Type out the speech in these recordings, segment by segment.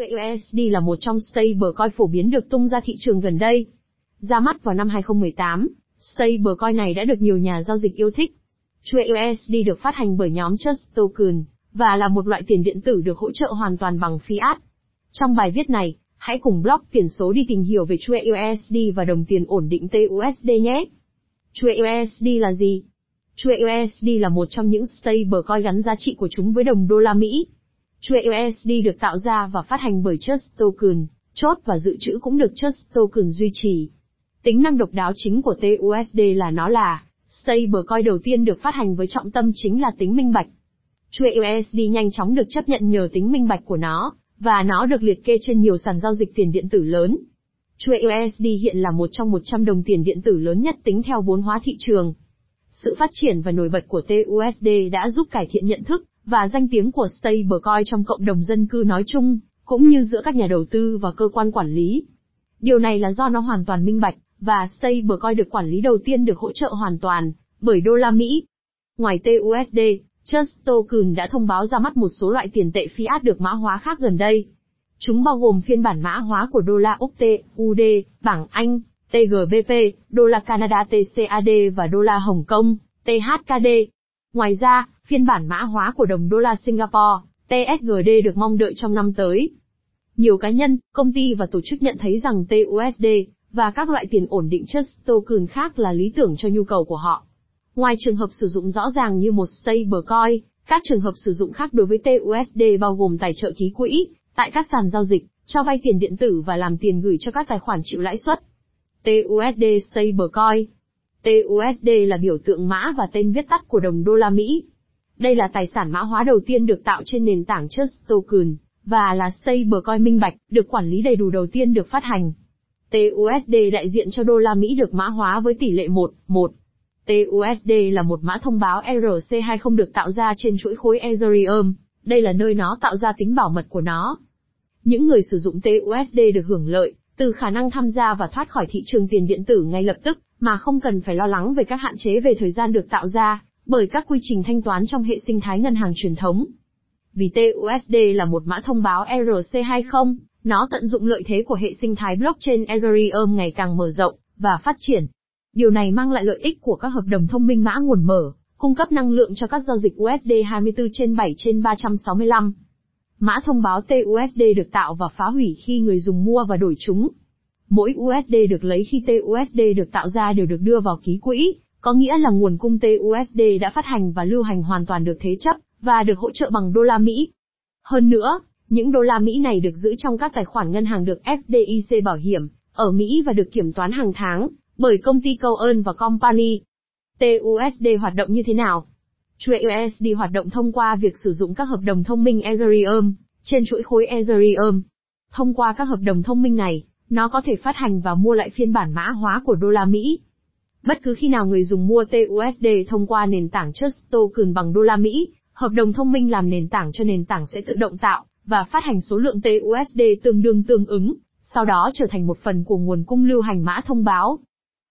USD là một trong stablecoin phổ biến được tung ra thị trường gần đây. Ra mắt vào năm 2018, stablecoin này đã được nhiều nhà giao dịch yêu thích. Chuỗi USD được phát hành bởi nhóm Trust Token, và là một loại tiền điện tử được hỗ trợ hoàn toàn bằng fiat. Trong bài viết này, hãy cùng blog tiền số đi tìm hiểu về chuỗi USD và đồng tiền ổn định TUSD nhé. Chuỗi USD là gì? Chuỗi USD là một trong những stablecoin gắn giá trị của chúng với đồng đô la Mỹ. Chuỗi USD được tạo ra và phát hành bởi Trust Token, chốt và dự trữ cũng được Trust Token duy trì. Tính năng độc đáo chính của TUSD là nó là stablecoin đầu tiên được phát hành với trọng tâm chính là tính minh bạch. Chuỗi USD nhanh chóng được chấp nhận nhờ tính minh bạch của nó, và nó được liệt kê trên nhiều sàn giao dịch tiền điện tử lớn. Chuỗi USD hiện là một trong 100 đồng tiền điện tử lớn nhất tính theo vốn hóa thị trường. Sự phát triển và nổi bật của TUSD đã giúp cải thiện nhận thức và danh tiếng của stablecoin trong cộng đồng dân cư nói chung, cũng như giữa các nhà đầu tư và cơ quan quản lý. Điều này là do nó hoàn toàn minh bạch, và stablecoin được quản lý đầu tiên được hỗ trợ hoàn toàn bởi đô la Mỹ. Ngoài TUSD, Trust Token đã thông báo ra mắt một số loại tiền tệ fiat được mã hóa khác gần đây. Chúng bao gồm phiên bản mã hóa của đô la Úc TUD, bảng Anh, TGBP, đô la Canada TCAD và đô la Hồng Kông, THKD. Ngoài ra, phiên bản mã hóa của đồng đô la Singapore, TSGD được mong đợi trong năm tới. Nhiều cá nhân, công ty và tổ chức nhận thấy rằng TUSD và các loại tiền ổn định chất Token khác là lý tưởng cho nhu cầu của họ. Ngoài trường hợp sử dụng rõ ràng như một stablecoin, các trường hợp sử dụng khác đối với TUSD bao gồm tài trợ ký quỹ, tại các sàn giao dịch, cho vay tiền điện tử và làm tiền gửi cho các tài khoản chịu lãi suất. TUSD Stablecoin TUSD là biểu tượng mã và tên viết tắt của đồng đô la Mỹ. Đây là tài sản mã hóa đầu tiên được tạo trên nền tảng Trust Token, và là stablecoin minh bạch, được quản lý đầy đủ đầu tiên được phát hành. TUSD đại diện cho đô la Mỹ được mã hóa với tỷ lệ 1, 1. TUSD là một mã thông báo ERC20 được tạo ra trên chuỗi khối Ethereum. Đây là nơi nó tạo ra tính bảo mật của nó. Những người sử dụng TUSD được hưởng lợi từ khả năng tham gia và thoát khỏi thị trường tiền điện tử ngay lập tức, mà không cần phải lo lắng về các hạn chế về thời gian được tạo ra bởi các quy trình thanh toán trong hệ sinh thái ngân hàng truyền thống. Vì TUSD là một mã thông báo ERC20, nó tận dụng lợi thế của hệ sinh thái blockchain Ethereum ngày càng mở rộng và phát triển. Điều này mang lại lợi ích của các hợp đồng thông minh mã nguồn mở, cung cấp năng lượng cho các giao dịch USD 24 trên 7 trên 365. Mã thông báo TUSD được tạo và phá hủy khi người dùng mua và đổi chúng. Mỗi USD được lấy khi TUSD được tạo ra đều được đưa vào ký quỹ, có nghĩa là nguồn cung TUSD đã phát hành và lưu hành hoàn toàn được thế chấp, và được hỗ trợ bằng đô la Mỹ. Hơn nữa, những đô la Mỹ này được giữ trong các tài khoản ngân hàng được FDIC bảo hiểm, ở Mỹ và được kiểm toán hàng tháng, bởi công ty Cohen và Company. TUSD hoạt động như thế nào? Chuỗi USD hoạt động thông qua việc sử dụng các hợp đồng thông minh Ethereum, trên chuỗi khối Ethereum. Thông qua các hợp đồng thông minh này, nó có thể phát hành và mua lại phiên bản mã hóa của đô la Mỹ. Bất cứ khi nào người dùng mua TUSD thông qua nền tảng Trust Token bằng đô la Mỹ, hợp đồng thông minh làm nền tảng cho nền tảng sẽ tự động tạo và phát hành số lượng TUSD tương đương tương ứng, sau đó trở thành một phần của nguồn cung lưu hành mã thông báo.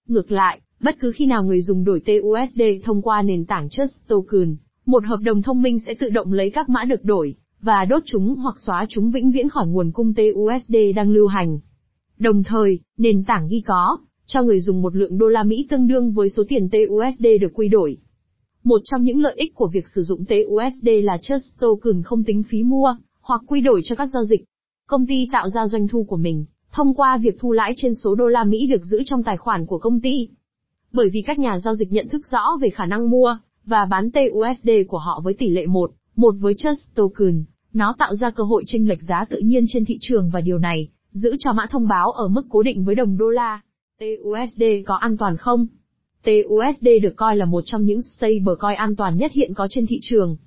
Ngược lại, bất cứ khi nào người dùng đổi TUSD thông qua nền tảng Trust Token, một hợp đồng thông minh sẽ tự động lấy các mã được đổi và đốt chúng hoặc xóa chúng vĩnh viễn khỏi nguồn cung TUSD đang lưu hành. Đồng thời, nền tảng ghi có cho người dùng một lượng đô la Mỹ tương đương với số tiền TUSD được quy đổi. Một trong những lợi ích của việc sử dụng TUSD là Trust Token không tính phí mua hoặc quy đổi cho các giao dịch. Công ty tạo ra doanh thu của mình thông qua việc thu lãi trên số đô la Mỹ được giữ trong tài khoản của công ty. Bởi vì các nhà giao dịch nhận thức rõ về khả năng mua và bán TUSD của họ với tỷ lệ 1, 1 với Trust Token, nó tạo ra cơ hội chênh lệch giá tự nhiên trên thị trường và điều này giữ cho mã thông báo ở mức cố định với đồng đô la. TUSD có an toàn không? TUSD được coi là một trong những stablecoin an toàn nhất hiện có trên thị trường.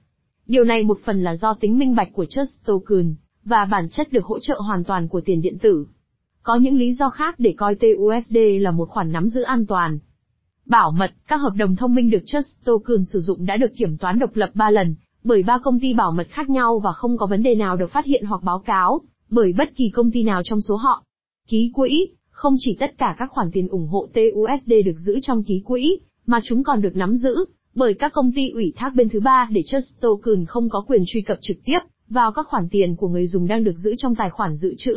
Điều này một phần là do tính minh bạch của Trust Token, và bản chất được hỗ trợ hoàn toàn của tiền điện tử. Có những lý do khác để coi TUSD là một khoản nắm giữ an toàn. Bảo mật, các hợp đồng thông minh được Trust Token sử dụng đã được kiểm toán độc lập 3 lần, bởi ba công ty bảo mật khác nhau và không có vấn đề nào được phát hiện hoặc báo cáo, bởi bất kỳ công ty nào trong số họ. Ký quỹ, không chỉ tất cả các khoản tiền ủng hộ TUSD được giữ trong ký quỹ, mà chúng còn được nắm giữ bởi các công ty ủy thác bên thứ ba để Trust Token không có quyền truy cập trực tiếp vào các khoản tiền của người dùng đang được giữ trong tài khoản dự trữ.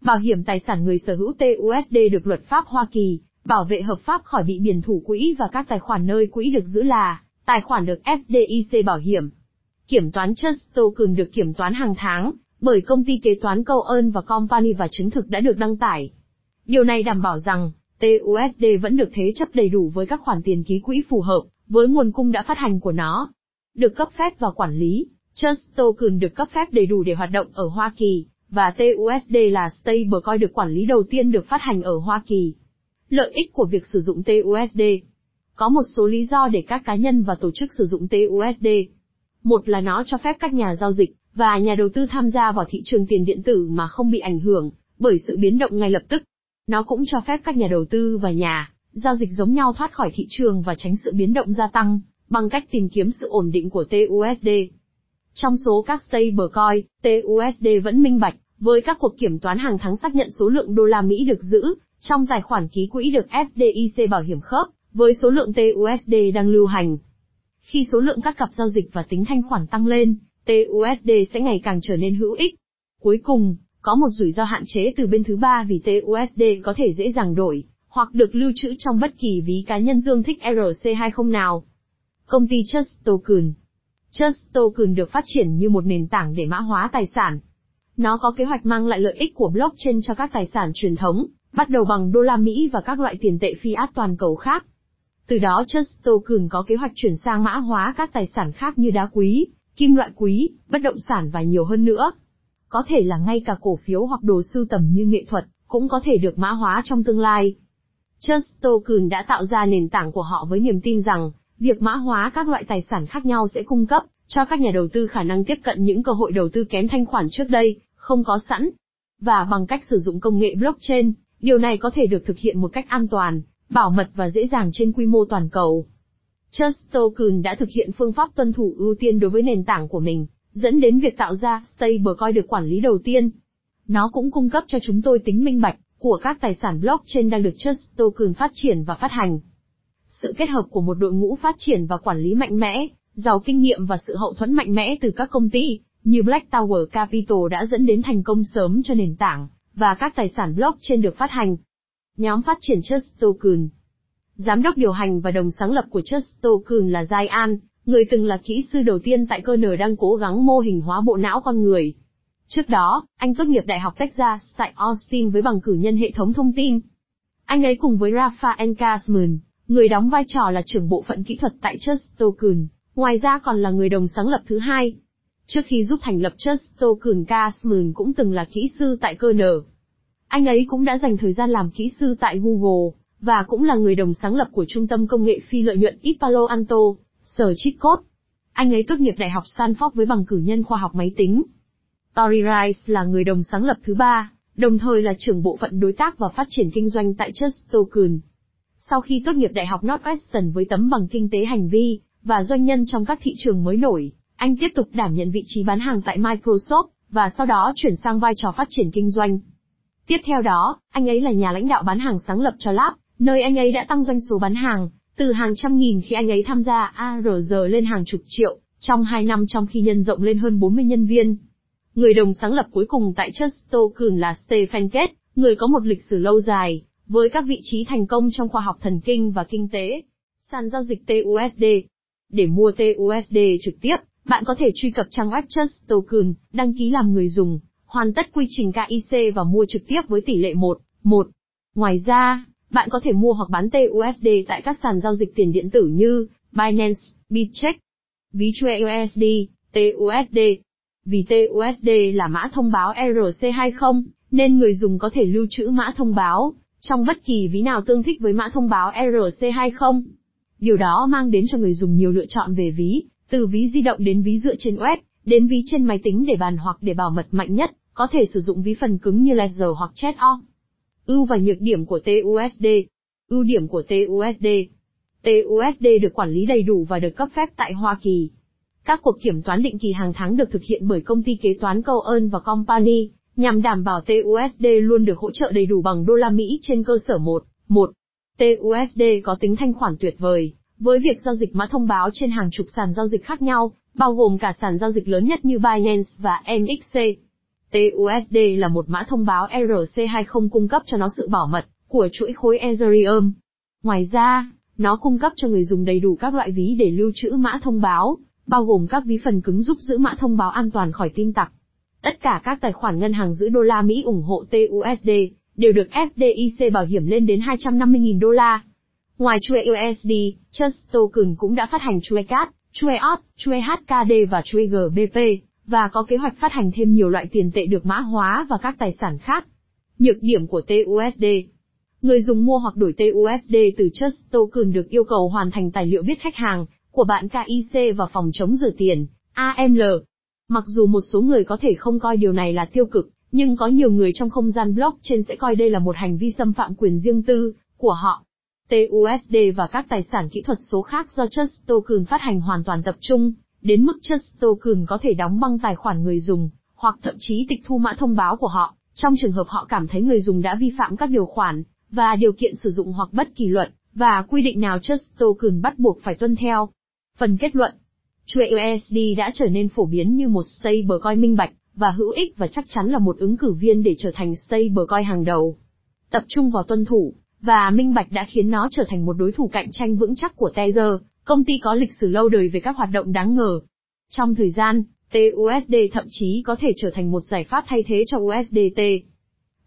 Bảo hiểm tài sản người sở hữu TUSD được luật pháp Hoa Kỳ bảo vệ hợp pháp khỏi bị biển thủ quỹ và các tài khoản nơi quỹ được giữ là tài khoản được FDIC bảo hiểm. Kiểm toán Trust Token được kiểm toán hàng tháng bởi công ty kế toán Câu ơn và Company và chứng thực đã được đăng tải. Điều này đảm bảo rằng TUSD vẫn được thế chấp đầy đủ với các khoản tiền ký quỹ phù hợp với nguồn cung đã phát hành của nó. Được cấp phép và quản lý, Trust Token được cấp phép đầy đủ để hoạt động ở Hoa Kỳ, và TUSD là stablecoin được quản lý đầu tiên được phát hành ở Hoa Kỳ. Lợi ích của việc sử dụng TUSD Có một số lý do để các cá nhân và tổ chức sử dụng TUSD. Một là nó cho phép các nhà giao dịch và nhà đầu tư tham gia vào thị trường tiền điện tử mà không bị ảnh hưởng bởi sự biến động ngay lập tức. Nó cũng cho phép các nhà đầu tư và nhà giao dịch giống nhau thoát khỏi thị trường và tránh sự biến động gia tăng bằng cách tìm kiếm sự ổn định của TUSD. Trong số các stablecoin, TUSD vẫn minh bạch với các cuộc kiểm toán hàng tháng xác nhận số lượng đô la Mỹ được giữ trong tài khoản ký quỹ được FDIC bảo hiểm khớp với số lượng TUSD đang lưu hành. Khi số lượng các cặp giao dịch và tính thanh khoản tăng lên, TUSD sẽ ngày càng trở nên hữu ích. Cuối cùng, có một rủi ro hạn chế từ bên thứ ba vì TUSD có thể dễ dàng đổi, hoặc được lưu trữ trong bất kỳ ví cá nhân tương thích RC20 nào. Công ty Trust Token Trust Token được phát triển như một nền tảng để mã hóa tài sản. Nó có kế hoạch mang lại lợi ích của blockchain cho các tài sản truyền thống, bắt đầu bằng đô la Mỹ và các loại tiền tệ fiat toàn cầu khác. Từ đó Trust Token có kế hoạch chuyển sang mã hóa các tài sản khác như đá quý, kim loại quý, bất động sản và nhiều hơn nữa. Có thể là ngay cả cổ phiếu hoặc đồ sưu tầm như nghệ thuật, cũng có thể được mã hóa trong tương lai. Trust Token đã tạo ra nền tảng của họ với niềm tin rằng, việc mã hóa các loại tài sản khác nhau sẽ cung cấp cho các nhà đầu tư khả năng tiếp cận những cơ hội đầu tư kém thanh khoản trước đây, không có sẵn. Và bằng cách sử dụng công nghệ blockchain, điều này có thể được thực hiện một cách an toàn, bảo mật và dễ dàng trên quy mô toàn cầu. Trust Token đã thực hiện phương pháp tuân thủ ưu tiên đối với nền tảng của mình, dẫn đến việc tạo ra stablecoin được quản lý đầu tiên. Nó cũng cung cấp cho chúng tôi tính minh bạch của các tài sản blockchain đang được Trust Token phát triển và phát hành. Sự kết hợp của một đội ngũ phát triển và quản lý mạnh mẽ, giàu kinh nghiệm và sự hậu thuẫn mạnh mẽ từ các công ty như Black Tower Capital đã dẫn đến thành công sớm cho nền tảng và các tài sản blockchain được phát hành. Nhóm phát triển Trust Token Giám đốc điều hành và đồng sáng lập của Trust Token là Jai An, người từng là kỹ sư đầu tiên tại cơ nở đang cố gắng mô hình hóa bộ não con người. Trước đó, anh tốt nghiệp Đại học Texas tại Austin với bằng cử nhân hệ thống thông tin. Anh ấy cùng với Rafael Kasman, người đóng vai trò là trưởng bộ phận kỹ thuật tại Trust Token, ngoài ra còn là người đồng sáng lập thứ hai. Trước khi giúp thành lập Justo, Token cũng từng là kỹ sư tại cơ nở. Anh ấy cũng đã dành thời gian làm kỹ sư tại Google, và cũng là người đồng sáng lập của trung tâm công nghệ phi lợi nhuận Ipalo Palo Alto, sở cheat. Anh ấy tốt nghiệp Đại học Stanford với bằng cử nhân khoa học máy tính. Tory Rice là người đồng sáng lập thứ ba, đồng thời là trưởng bộ phận đối tác và phát triển kinh doanh tại Just Token. Sau khi tốt nghiệp Đại học Northwestern với tấm bằng kinh tế hành vi và doanh nhân trong các thị trường mới nổi, anh tiếp tục đảm nhận vị trí bán hàng tại Microsoft và sau đó chuyển sang vai trò phát triển kinh doanh. Tiếp theo đó, anh ấy là nhà lãnh đạo bán hàng sáng lập cho Lab, nơi anh ấy đã tăng doanh số bán hàng từ hàng trăm nghìn khi anh ấy tham gia ARG lên hàng chục triệu trong 2 năm trong khi nhân rộng lên hơn 40 nhân viên. Người đồng sáng lập cuối cùng tại Just Token là Stephen Gates, người có một lịch sử lâu dài, với các vị trí thành công trong khoa học thần kinh và kinh tế. Sàn giao dịch TUSD Để mua TUSD trực tiếp, bạn có thể truy cập trang web Just Token, đăng ký làm người dùng, hoàn tất quy trình KIC và mua trực tiếp với tỷ lệ 1, 1. Ngoài ra, bạn có thể mua hoặc bán TUSD tại các sàn giao dịch tiền điện tử như Binance, Bitcheck, ví USD, TUSD. Vì TUSD là mã thông báo ERC20, nên người dùng có thể lưu trữ mã thông báo trong bất kỳ ví nào tương thích với mã thông báo ERC20. Điều đó mang đến cho người dùng nhiều lựa chọn về ví, từ ví di động đến ví dựa trên web, đến ví trên máy tính để bàn hoặc để bảo mật mạnh nhất, có thể sử dụng ví phần cứng như Ledger hoặc Trezor. Ưu và nhược điểm của TUSD. Ưu điểm của TUSD. TUSD được quản lý đầy đủ và được cấp phép tại Hoa Kỳ. Các cuộc kiểm toán định kỳ hàng tháng được thực hiện bởi công ty kế toán Cohen và Company, nhằm đảm bảo TUSD luôn được hỗ trợ đầy đủ bằng đô la Mỹ trên cơ sở 1. 1. TUSD có tính thanh khoản tuyệt vời, với việc giao dịch mã thông báo trên hàng chục sàn giao dịch khác nhau, bao gồm cả sàn giao dịch lớn nhất như Binance và MXC. TUSD là một mã thông báo ERC20 cung cấp cho nó sự bảo mật của chuỗi khối Ethereum. Ngoài ra, nó cung cấp cho người dùng đầy đủ các loại ví để lưu trữ mã thông báo, bao gồm các ví phần cứng giúp giữ mã thông báo an toàn khỏi tin tặc. Tất cả các tài khoản ngân hàng giữ đô la Mỹ ủng hộ TUSD đều được FDIC bảo hiểm lên đến 250.000 đô la. Ngoài chuỗi USD, Just Token cũng đã phát hành chuỗi CAT, chuỗi Op, chuỗi HKD và chuỗi GBP, và có kế hoạch phát hành thêm nhiều loại tiền tệ được mã hóa và các tài sản khác. Nhược điểm của TUSD Người dùng mua hoặc đổi TUSD từ Just Token được yêu cầu hoàn thành tài liệu biết khách hàng của bạn KIC và phòng chống rửa tiền, AML. Mặc dù một số người có thể không coi điều này là tiêu cực, nhưng có nhiều người trong không gian blockchain sẽ coi đây là một hành vi xâm phạm quyền riêng tư của họ. TUSD và các tài sản kỹ thuật số khác do Trust Token phát hành hoàn toàn tập trung, đến mức Trust Token có thể đóng băng tài khoản người dùng, hoặc thậm chí tịch thu mã thông báo của họ, trong trường hợp họ cảm thấy người dùng đã vi phạm các điều khoản và điều kiện sử dụng hoặc bất kỳ luật và quy định nào Trust Token bắt buộc phải tuân theo. Phần kết luận TUSD USD đã trở nên phổ biến như một stablecoin minh bạch và hữu ích và chắc chắn là một ứng cử viên để trở thành stablecoin hàng đầu. Tập trung vào tuân thủ và minh bạch đã khiến nó trở thành một đối thủ cạnh tranh vững chắc của Tether, công ty có lịch sử lâu đời về các hoạt động đáng ngờ. Trong thời gian, TUSD thậm chí có thể trở thành một giải pháp thay thế cho USDT.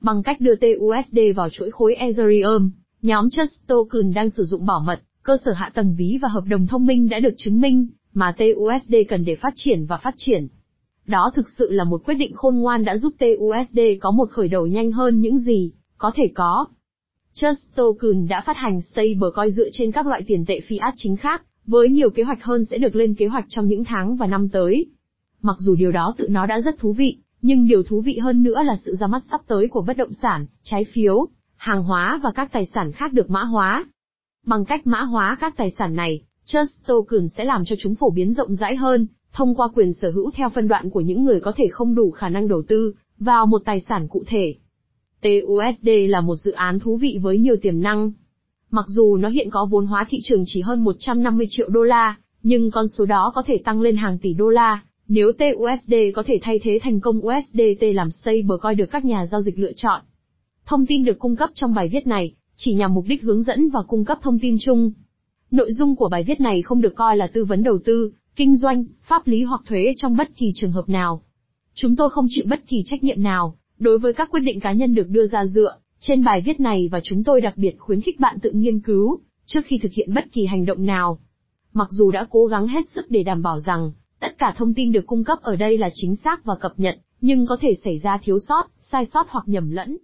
Bằng cách đưa TUSD vào chuỗi khối Ethereum, nhóm Just Token đang sử dụng bảo mật, cơ sở hạ tầng ví và hợp đồng thông minh đã được chứng minh, mà TUSD cần để phát triển và phát triển. Đó thực sự là một quyết định khôn ngoan đã giúp TUSD có một khởi đầu nhanh hơn những gì có thể có. Just Token đã phát hành stablecoin dựa trên các loại tiền tệ fiat chính khác, với nhiều kế hoạch hơn sẽ được lên kế hoạch trong những tháng và năm tới. Mặc dù điều đó tự nó đã rất thú vị, nhưng điều thú vị hơn nữa là sự ra mắt sắp tới của bất động sản, trái phiếu, hàng hóa và các tài sản khác được mã hóa. Bằng cách mã hóa các tài sản này, Just Token sẽ làm cho chúng phổ biến rộng rãi hơn, thông qua quyền sở hữu theo phân đoạn của những người có thể không đủ khả năng đầu tư vào một tài sản cụ thể. TUSD là một dự án thú vị với nhiều tiềm năng. Mặc dù nó hiện có vốn hóa thị trường chỉ hơn 150 triệu đô la, nhưng con số đó có thể tăng lên hàng tỷ đô la, nếu TUSD có thể thay thế thành công USDT làm stablecoin được các nhà giao dịch lựa chọn. Thông tin được cung cấp trong bài viết này, chỉ nhằm mục đích hướng dẫn và cung cấp thông tin chung. Nội dung của bài viết này không được coi là tư vấn đầu tư, kinh doanh, pháp lý hoặc thuế trong bất kỳ trường hợp nào. Chúng tôi không chịu bất kỳ trách nhiệm nào, đối với các quyết định cá nhân được đưa ra dựa trên bài viết này và chúng tôi đặc biệt khuyến khích bạn tự nghiên cứu trước khi thực hiện bất kỳ hành động nào. Mặc dù đã cố gắng hết sức để đảm bảo rằng tất cả thông tin được cung cấp ở đây là chính xác và cập nhật, nhưng có thể xảy ra thiếu sót, sai sót hoặc nhầm lẫn.